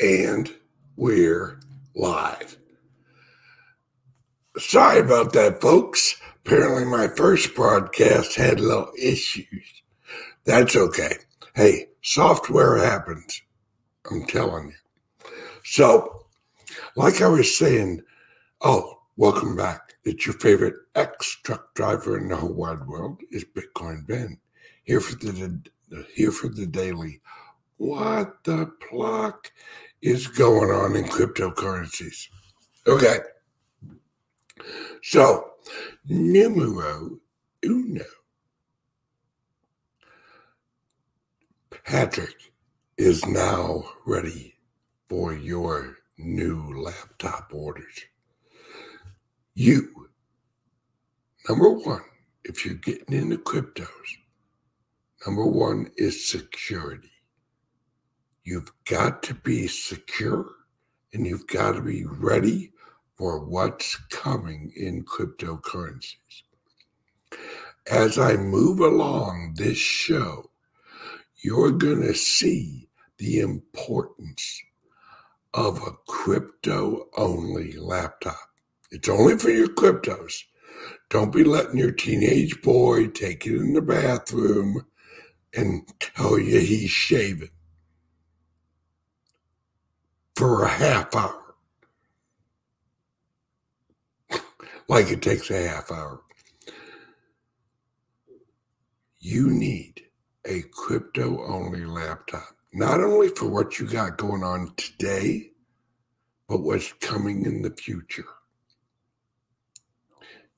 and we're live. Sorry about that, folks. Apparently, my first broadcast had a little issues. That's okay. Hey, software happens. I'm telling you. So, like I was saying, oh, welcome back. It's your favorite ex truck driver in the whole wide world is Bitcoin Ben. Here for the here for the daily. What the pluck is going on in cryptocurrencies? Okay. So, numero uno. Patrick is now ready for your new laptop orders. You, number one, if you're getting into cryptos, number one is security. You've got to be secure and you've got to be ready for what's coming in cryptocurrencies. As I move along this show, you're going to see the importance of a crypto only laptop. It's only for your cryptos. Don't be letting your teenage boy take it in the bathroom and tell you he's shaving for a half hour. like it takes a half hour. You need a crypto only laptop, not only for what you got going on today, but what's coming in the future.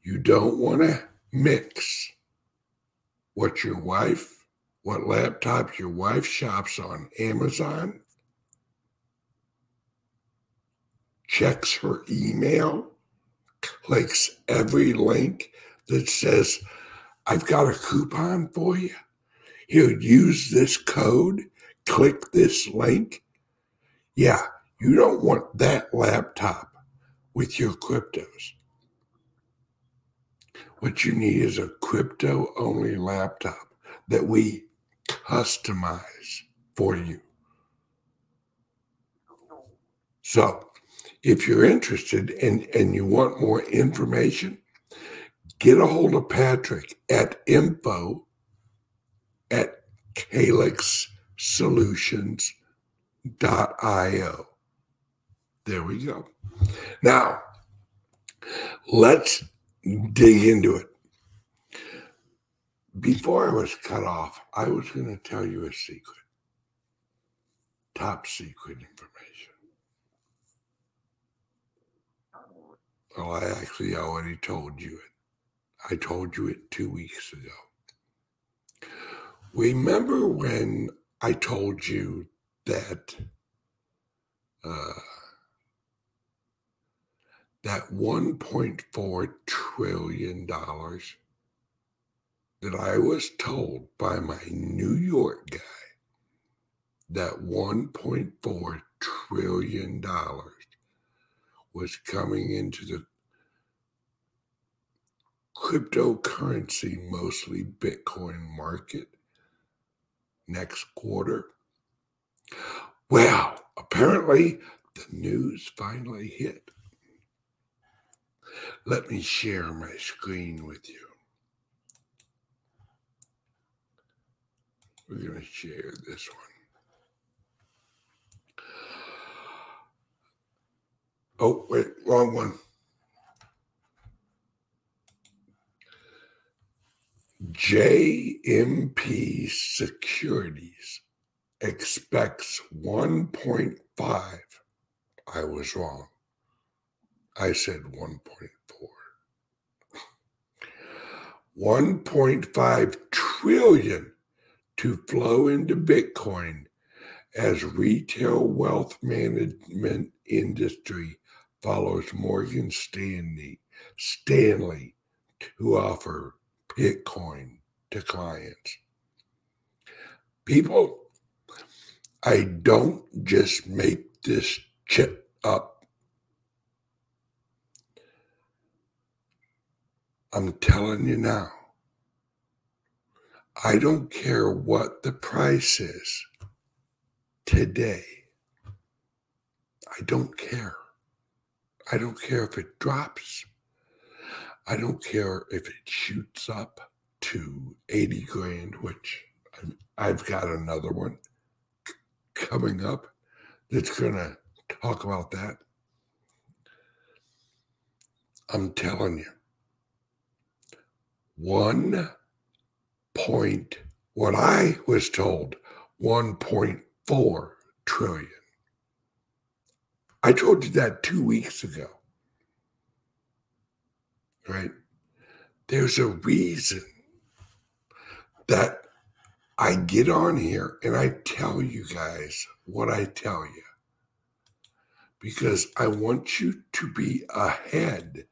You don't want to mix what your wife, what laptop your wife shops on Amazon checks her email, clicks every link that says, I've got a coupon for you. Here, use this code, click this link. Yeah, you don't want that laptop with your cryptos. What you need is a crypto only laptop that we customize for you. So, if you're interested and, and you want more information, get a hold of Patrick at info at calyxsolutions.io. There we go. Now, let's dig into it. Before I was cut off, I was going to tell you a secret. Top secret information. Well, I actually already told you it. I told you it two weeks ago. Remember when I told you that uh, that 1.4 trillion dollars that I was told by my New York guy that 1.4 trillion dollars was coming into the cryptocurrency, mostly Bitcoin market next quarter. Well, apparently the news finally hit. Let me share my screen with you. We're going to share this one. Oh, wait, wrong one. JMP Securities expects 1.5. I was wrong. I said 1.4. 1.5 trillion to flow into Bitcoin as retail wealth management industry follows Morgan Stanley, Stanley to offer Bitcoin to clients. People, I don't just make this chip up. I'm telling you now, I don't care what the price is today I don't care. I don't care if it drops. I don't care if it shoots up to 80 grand, which I've got another one coming up that's going to talk about that. I'm telling you, one point, what I was told, 1.4 trillion. I told you that two weeks ago. Right? There's a reason that I get on here and I tell you guys what I tell you because I want you to be ahead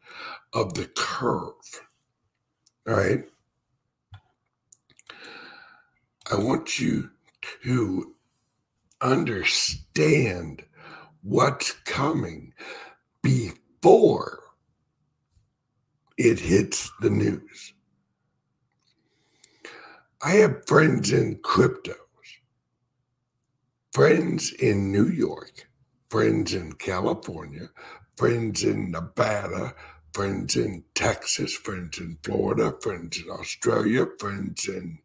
of the curve. All right. I want you to understand what's coming before it hits the news. I have friends in cryptos, friends in New York, friends in California, friends in Nevada, friends in Texas, friends in Florida, friends in Australia, friends in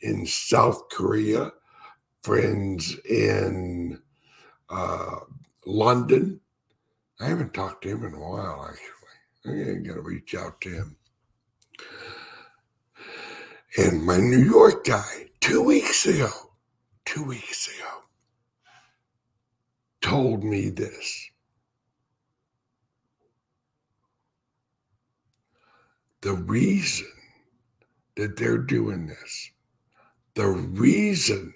in South Korea, friends in uh, London. I haven't talked to him in a while, actually. I got to reach out to him. And my New York guy, two weeks ago, two weeks ago, told me this. The reason that they're doing this, the reason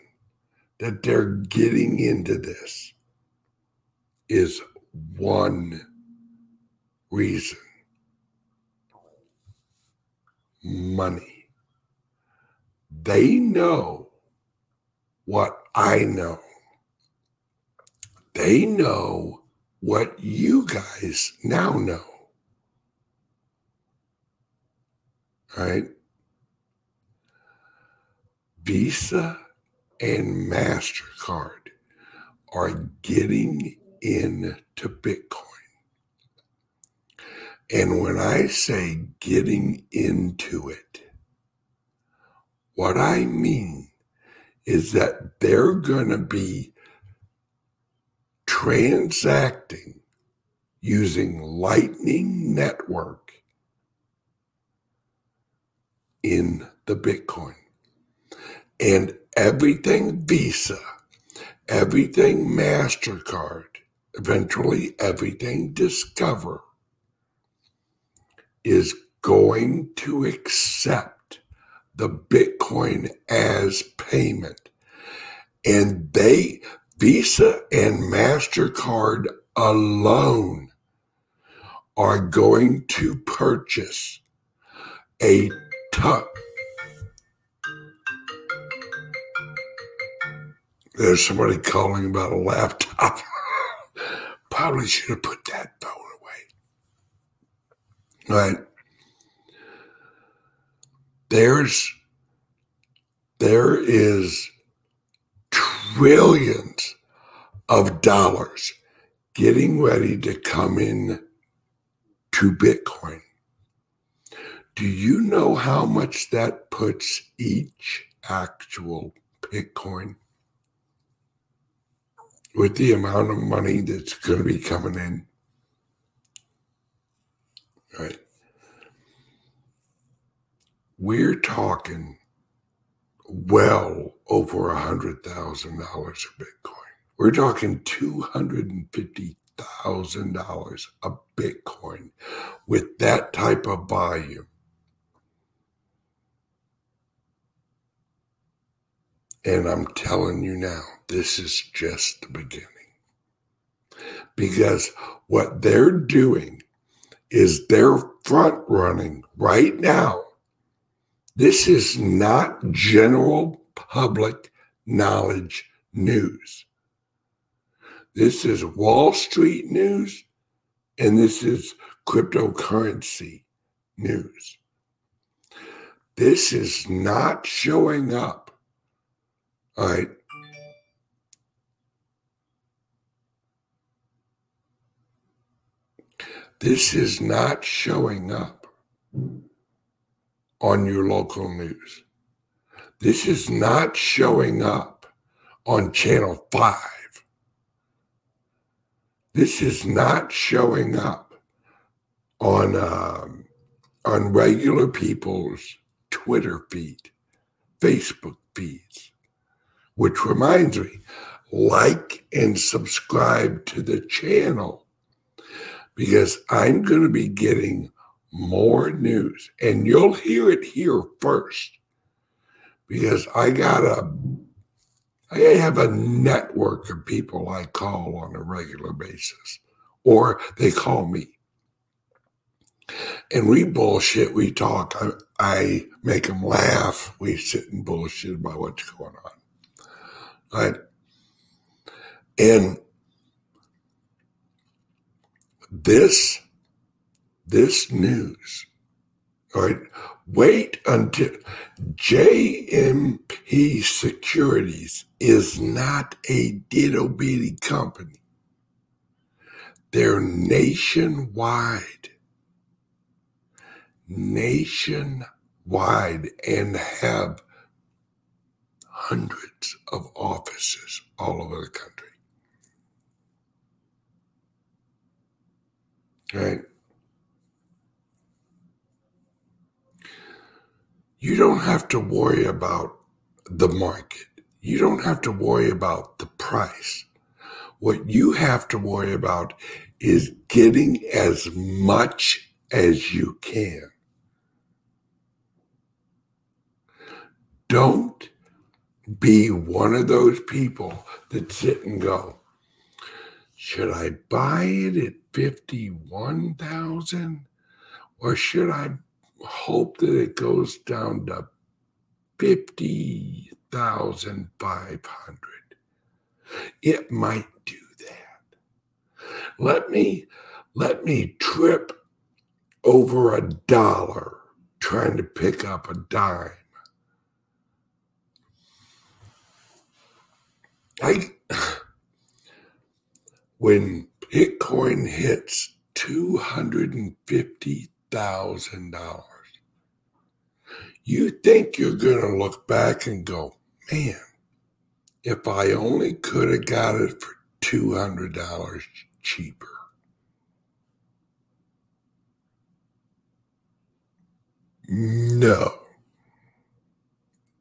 that they're getting into this is one reason money. They know what I know. They know what you guys now know. Right? Visa and MasterCard are getting into Bitcoin. And when I say getting into it, what I mean is that they're going to be transacting using Lightning Network in the Bitcoin. And everything Visa, everything MasterCard, eventually everything Discover is going to accept the Bitcoin as payment. And they, Visa and MasterCard alone, are going to purchase a ton. There's somebody calling about a laptop. Probably should have put that phone right there's there is trillions of dollars getting ready to come in to Bitcoin. Do you know how much that puts each actual Bitcoin? With the amount of money that's going to be coming in. Right we're talking well over a hundred thousand dollars of Bitcoin. We're talking two hundred and fifty thousand dollars a Bitcoin with that type of volume. And I'm telling you now, this is just the beginning. Because what they're doing is they're front running right now this is not general public knowledge news. This is Wall Street news and this is cryptocurrency news. This is not showing up. All right. This is not showing up on your local news. This is not showing up on Channel 5. This is not showing up on um, on regular people's Twitter feed, Facebook feeds. Which reminds me, like and subscribe to the channel because I'm going to be getting more news and you'll hear it here first because I got a I have a network of people I call on a regular basis or they call me. And we bullshit, we talk. I, I make them laugh. We sit and bullshit about what's going on. Right? And this this news, all right, wait until JMP Securities is not a ditto bitty company. They're nationwide, nationwide, and have hundreds of offices all over the country. Right? You don't have to worry about the market. You don't have to worry about the price. What you have to worry about is getting as much as you can. Don't be one of those people that sit and go, should I buy it at 51,000 or should I hope that it goes down to 50,500? It might do that. Let me let me trip over a dollar trying to pick up a dime. I when Bitcoin hits $250,000, you think you're going to look back and go, man, if I only could have got it for $200 cheaper. No,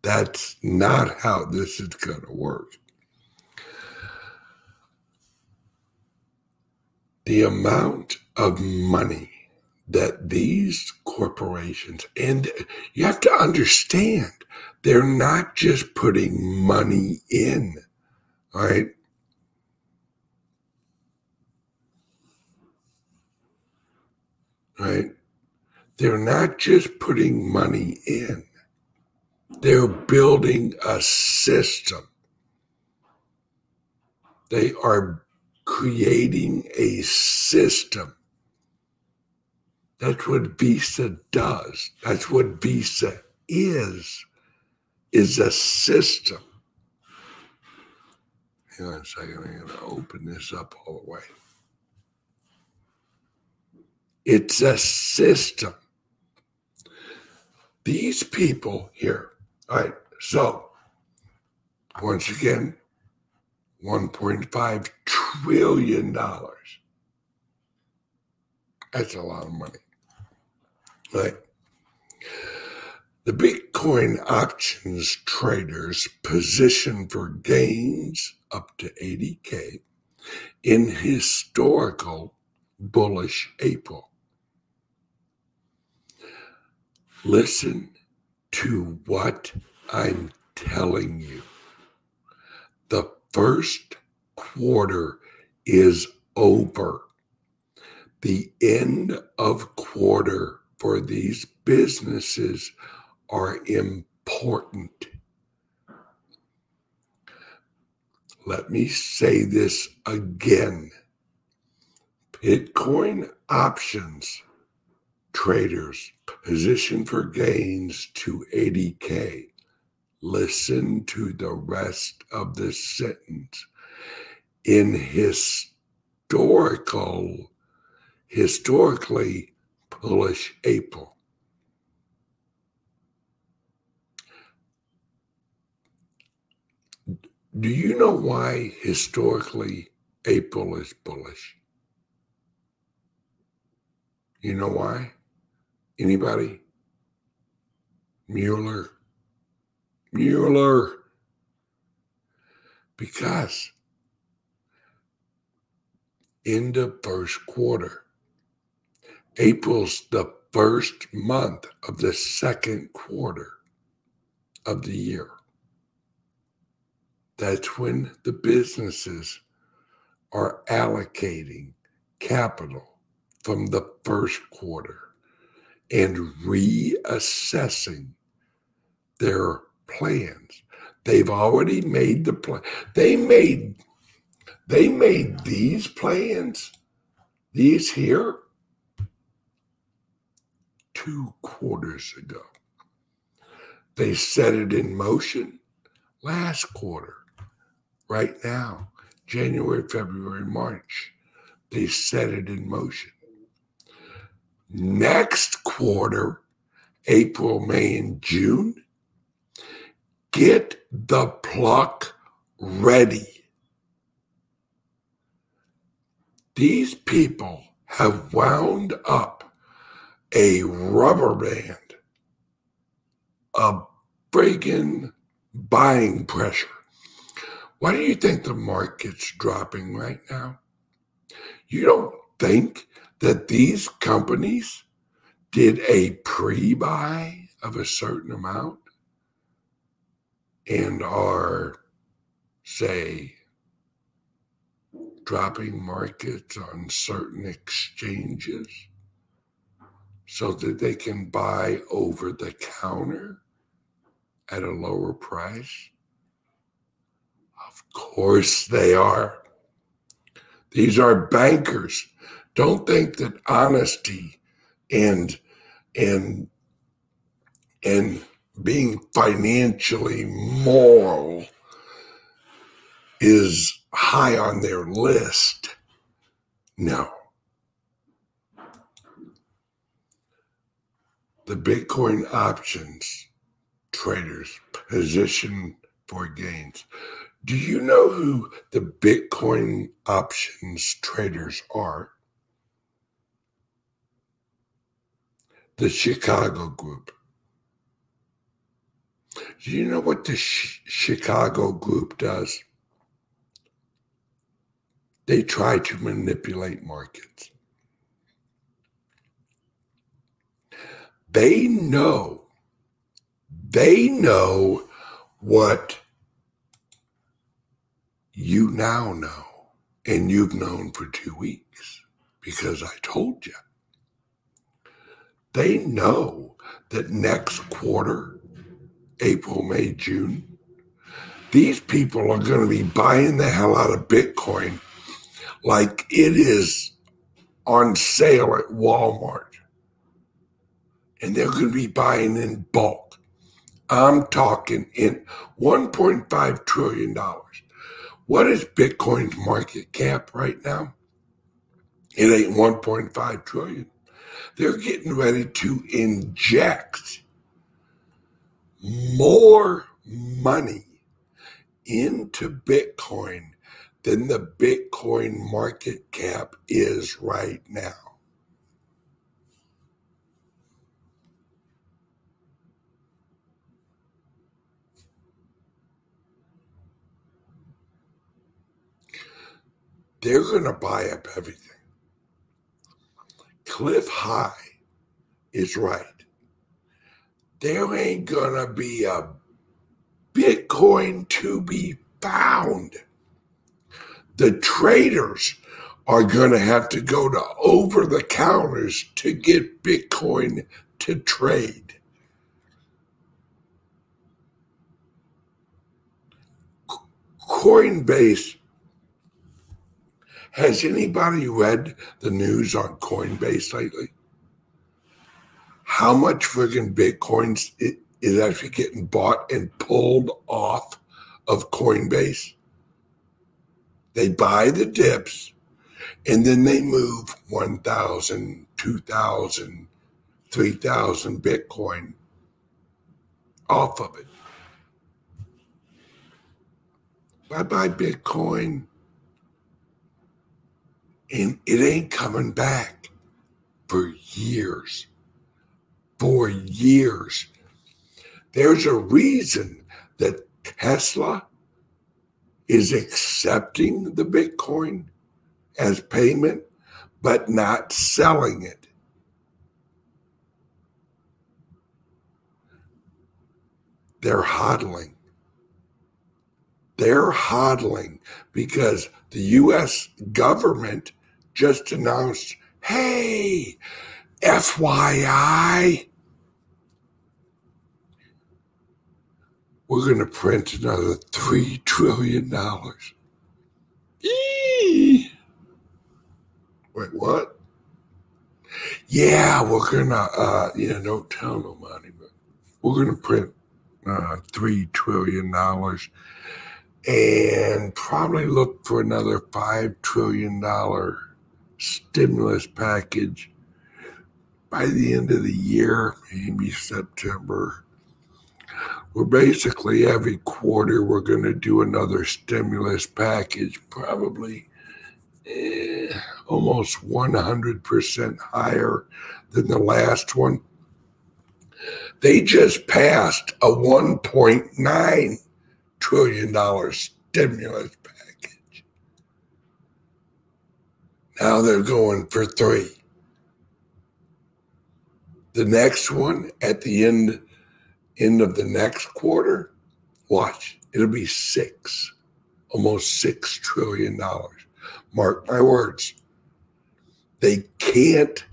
that's not how this is going to work. The amount of money that these corporations, and you have to understand, they're not just putting money in, right? Right? They're not just putting money in, they're building a system. They are creating a system. That's what Visa does. That's what Visa is, is a system. Hang on a second, I'm going to open this up all the way. It's a system. These people here, all right, so once again, $1.5 trillion. That's a lot of money. Right? The Bitcoin options traders position for gains up to 80K in historical bullish April. Listen to what I'm telling you. The first quarter is over. The end of quarter for these businesses are important. Let me say this again. Bitcoin options traders position for gains to 80K. Listen to the rest of the sentence. In historical historically bullish April. Do you know why historically April is bullish? You know why? Anybody? Bueller. Bueller. Because in the first quarter, April's the first month of the second quarter of the year. That's when the businesses are allocating capital from the first quarter and reassessing their plans. They've already made the plan. They made they made these plans, these here, two quarters ago. They set it in motion last quarter, right now, January, February, March. They set it in motion. Next quarter, April, May, and June, get the pluck ready. These people have wound up a rubber band of friggin' buying pressure. Why do you think the market's dropping right now? You don't think that these companies did a pre buy of a certain amount and are, say, dropping markets on certain exchanges so that they can buy over the counter at a lower price? Of course they are. These are bankers don't think that honesty and and and being financially moral is high on their list. No. The Bitcoin options traders position for gains. Do you know who the Bitcoin options traders are? the Chicago group. Do you know what the Sh- Chicago group does? They try to manipulate markets. They know, they know what you now know, and you've known for two weeks because I told you. They know that next quarter, April, May, June, these people are going to be buying the hell out of Bitcoin like it is on sale at Walmart. And they're going to be buying in bulk. I'm talking in $1.5 trillion. What is Bitcoin's market cap right now? It ain't 1.5 trillion. They're getting ready to inject more money into Bitcoin than the Bitcoin market cap is right now. They're going to buy up everything. Cliff High is right. There ain't gonna be a Bitcoin to be found. The traders are to have to go to over the counters to get Bitcoin to trade. Coinbase has anybody read the news on Coinbase lately? How much friggin' Bitcoins is actually getting bought and pulled off of Coinbase? They buy the dips and then they move 1,000, 2,000, 3,000 Bitcoin off of it. Bye bye, Bitcoin. And it ain't coming back for years. For years. There's a reason that Tesla is accepting the Bitcoin as payment, but not selling it. They're hodling. They're hodling because the US government just announced hey, FYI, we're going to print another $3 trillion. Eee. Wait, what? Yeah, we're going to, uh, yeah, don't tell nobody, but we're going to print uh, $3 trillion and probably look for another $5 trillion stimulus package by the end of the year, maybe September. We're basically every quarter we're going to do another stimulus package, probably eh, almost 100% higher than the last one. They just passed a 1.9 trillion dollar stimulus package. Now they're going for three. The next one at the end end of the next quarter, watch, it'll be six, almost six trillion dollars. Mark my words. They can't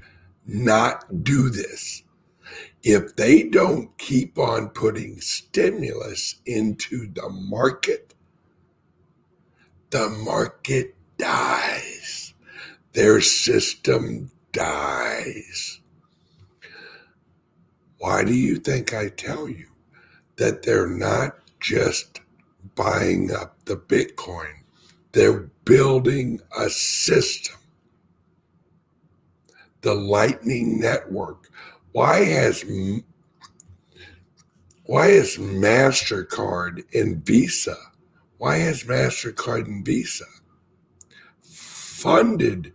not do this if they don't keep on putting stimulus into the market, the market dies. Their system dies. Why do you think I tell you that they're not just buying up the Bitcoin? They're building a system. The Lightning Network why has why is Mastercard and Visa? Why has Mastercard and Visa funded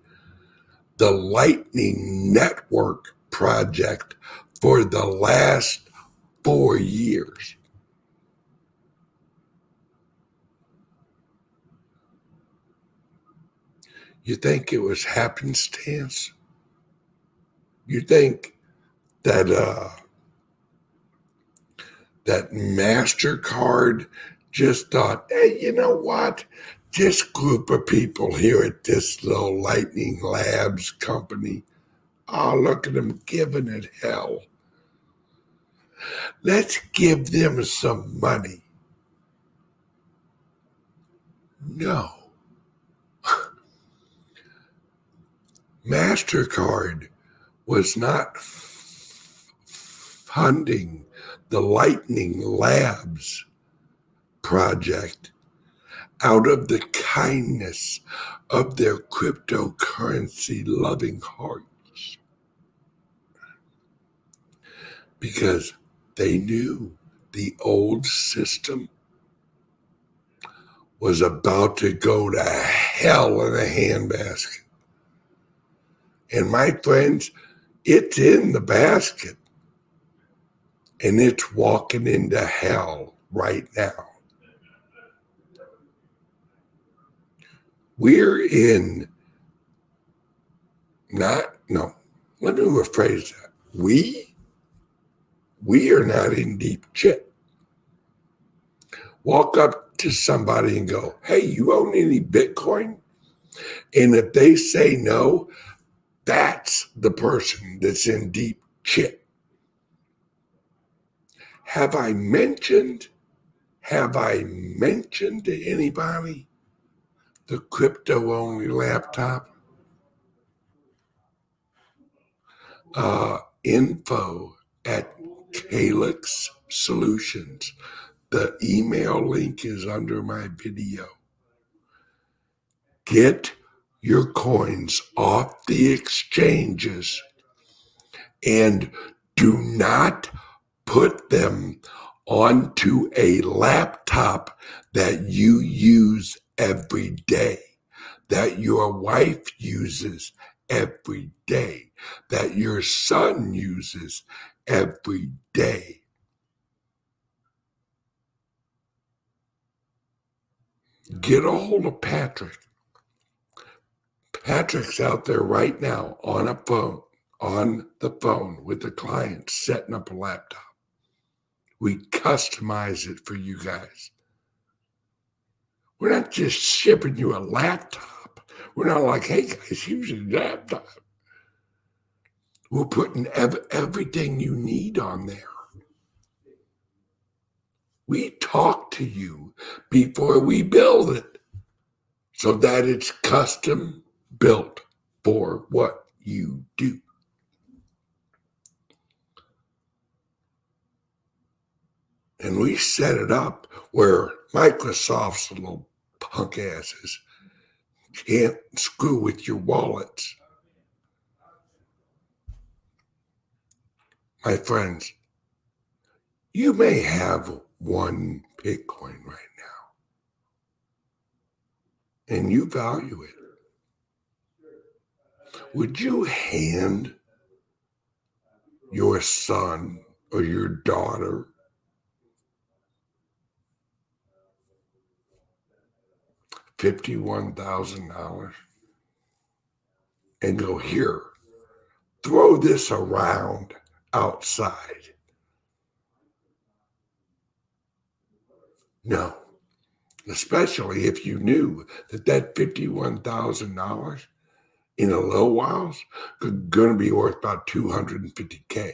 the Lightning Network project for the last four years? You think it was happenstance? You think that uh, that Mastercard just thought, hey, you know what? This group of people here at this little Lightning Labs company, oh, look at them giving it hell. Let's give them some money. No. MasterCard was not funding the Lightning Labs project out of the kindness of their cryptocurrency loving hearts. Because they knew the old system was about to go to hell in a handbasket. And my friends, it's in the basket and it's walking into hell right now. We're in not, no, let me rephrase that. We, we are not in deep shit. Walk up to somebody and go, hey, you own any Bitcoin? And if they say no, that's the person that's in deep shit. Have I mentioned, have I mentioned to anybody the crypto only laptop? Uh, info at Calyx Solutions. The email link is under my video. Get your coins off the exchanges and do not put them onto a laptop that you use every day, that your wife uses every day, that your son uses every day. Get a hold of Patrick. Patrick's out there right now on a phone, on the phone with the client, setting up a laptop. We customize it for you guys. We're not just shipping you a laptop. We're not like, hey guys, here's your laptop. We're putting ev- everything you need on there. We talk to you before we build it so that it's custom built for what you do. And we set it up where Microsoft's little punk asses can't screw with your wallets. My friends, you may have one Bitcoin right now, and you value it. Would you hand your son or your daughter $51,000 and go, here, throw this around outside. No, especially if you knew that that $51,000 in a little while is going to be worth about 250K.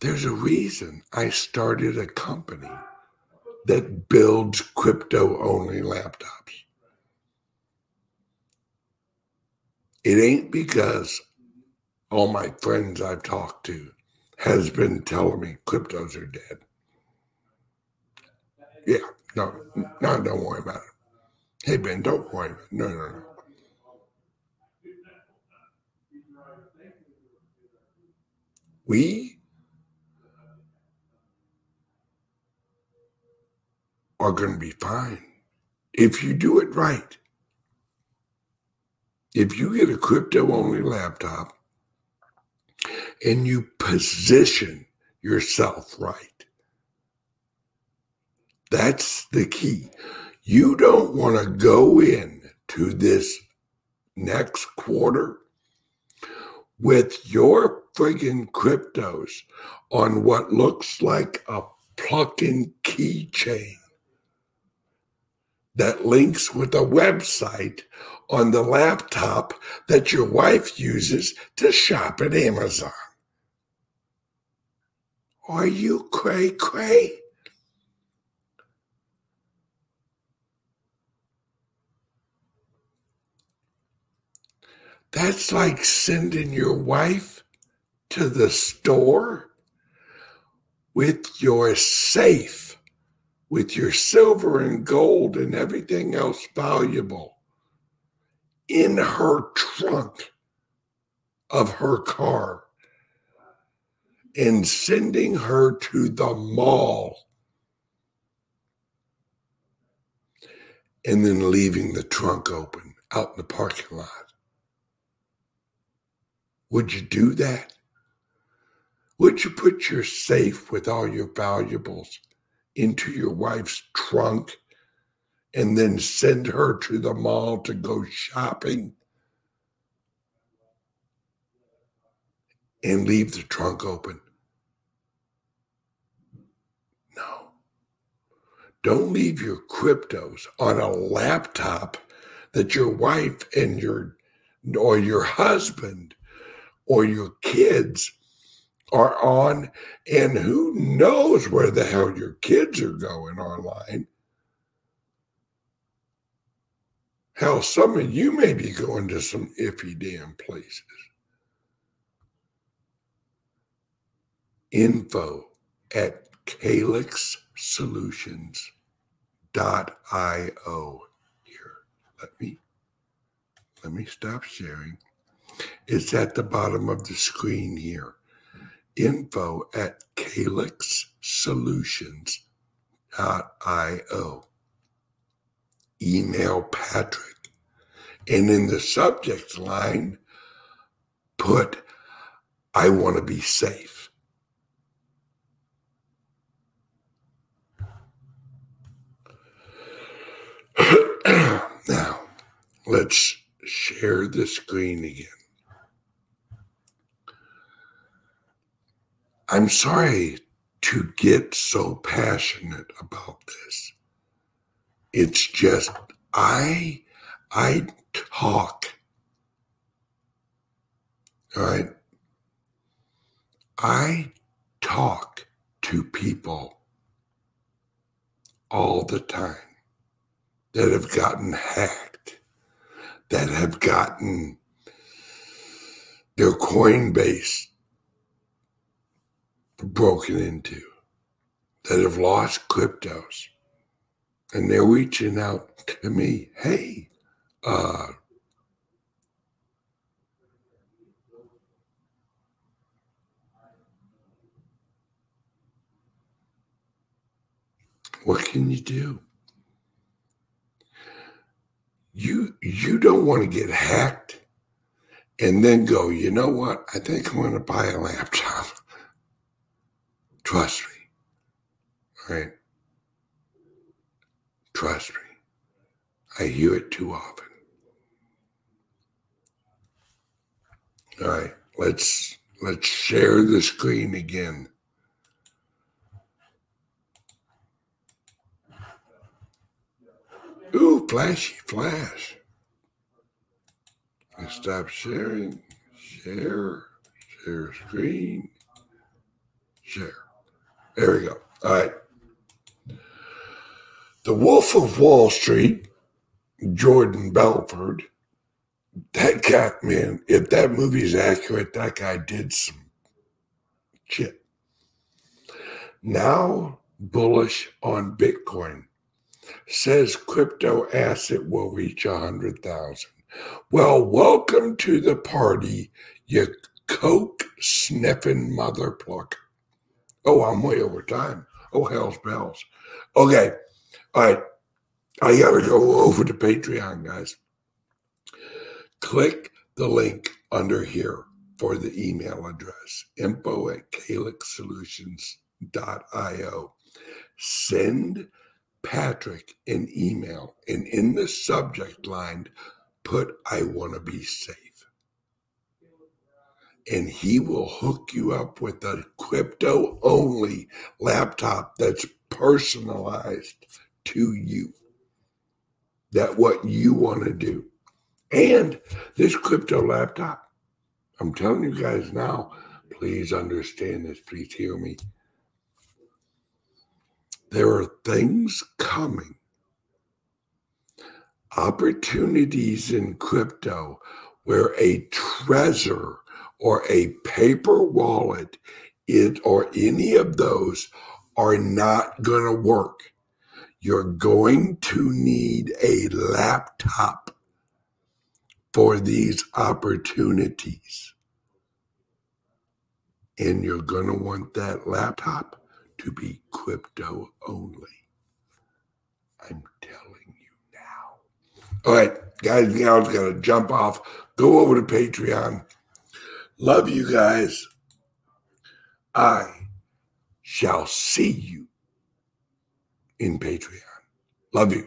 There's a reason I started a company that builds crypto only laptops. It ain't because all my friends I've talked to has been telling me cryptos are dead. Yeah, no, no, don't worry about it. Hey Ben, don't worry. No, no, no. We are going to be fine if you do it right. If you get a crypto only laptop and you position yourself right, that's the key. You don't want to go in to this next quarter with your friggin' cryptos on what looks like a plucking keychain that links with a website on the laptop that your wife uses to shop at Amazon. Are you cray cray? That's like sending your wife to the store with your safe with your silver and gold and everything else valuable in her trunk of her car and sending her to the mall and then leaving the trunk open out in the parking lot. Would you do that? Would you put your safe with all your valuables into your wife's trunk and then send her to the mall to go shopping and leave the trunk open. No. Don't leave your cryptos on a laptop that your wife and your or your husband or your kids are on, and who knows where the hell your kids are going online. Hell, some of you may be going to some iffy damn places. Info at calyxsolutions.com. Here, let me let me stop sharing. It's at the bottom of the screen here. Info at calyxsolutions.io. Email Patrick. And in the subject line, put, I want to be safe. now, let's share the screen again. I'm sorry to get so passionate about this. It's just I I talk. All right. I talk to people all the time that have gotten hacked, that have gotten their Coinbase broken into, that have lost cryptos. And they're reaching out to me, hey, uh, what can you do? You you don't want to get hacked and then go, you know what? I think I'm going to buy a laptop. Trust me. Right? Trust me. I hear it too often. All right, let's let's share the screen again. Ooh, flashy flash. I Stop sharing. Share. Share screen. Share. There we go. All right. The Wolf of Wall Street, Jordan Belfort, that guy, man, if that movie is accurate, that guy did some shit. Now bullish on Bitcoin. Says crypto asset will reach a hundred thousand. Well, welcome to the party, you coke sniffing mother plucker. Oh, I'm way over time. Oh, hell's bells. Okay. All right. I got to go over to Patreon, guys. Click the link under here for the email address info at calyxsolutions.io. Send Patrick an email and in the subject line, put I want to be safe and he will hook you up with a crypto only laptop that's personalized to you. That what you want to do. And this crypto laptop, I'm telling you guys now, please understand this, please hear me. There are things coming, opportunities in crypto where a Trezor or a paper wallet it or any of those are not going to work. You're going to need a laptop for these opportunities. And you're going to want that laptop to be crypto only. I'm telling you now. All right, guys, gals, got to jump off. Go over to Patreon Love you guys. I shall see you in Patreon. Love you.